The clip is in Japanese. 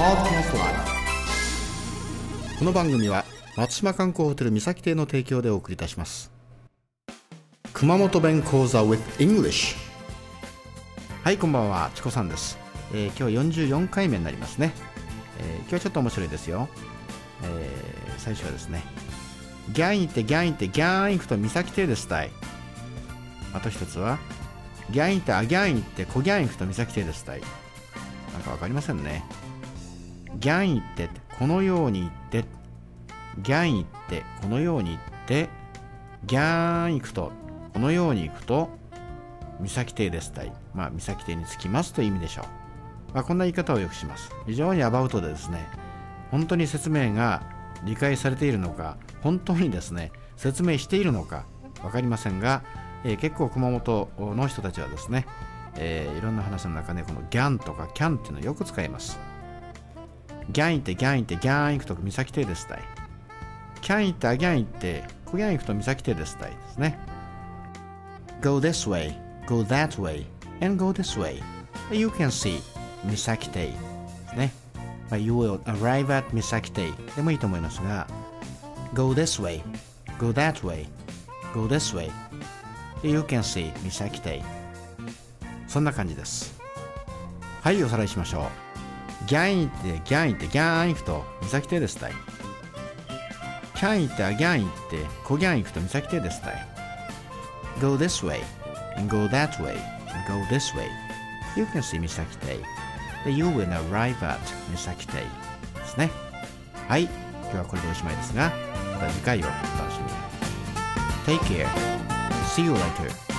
この番組は松島観光ホテル三崎邸の提供でお送りいたします。熊本弁講座 with English はいこんばんは。チコさんです、えー、今日44回目になりますね、えー、今日はちょっと面白いですよ、えー、最初はですね。ギャン行ってギャン行ってギャン行くと三崎邸ですたい。あと一つはギャン行ってあギャン行ってコギャン行くと三崎邸ですたい。なんかわかりませんね。ギャン行ってこのように言って。ギャン行ってこのように言って。ギャン行くとこのように行くと三崎邸ですたいまあ三崎邸に着きますという意味でしょう、まあ、こんな言い方をよくします。非常にアバウトでですね本当に説明が理解されているのか本当にですね説明しているのか分かりませんが、えー、結構熊本の人たちはですね、えー、いろんな話の中でこのギャンとかキャンっていうのをよく使います。ギャン行ってギャン行ってギャン行くと三崎邸ですたい。キャン行ってあギャン行ってコギャン行くと三崎邸ですたいですね。Go this way, go that way, and go this way. You can see 三崎邸ですね、まあ、You will arrive at 三崎邸。でもいいと思いますが Go this way, go that way, go this way. You can see 三崎邸。そんな感じです。はいおさらいしましょう。ギャン行ってギャン行ってギャン行くと三崎邸ですたいキャン行ってあギャン行ってコギャン行くと三崎邸ですたい Go this way and go that way and go this way You can see 三崎邸で You will arrive at 三崎邸ですねはい今日はこれでおしまいですがまた次回をお楽しみに Take care See you later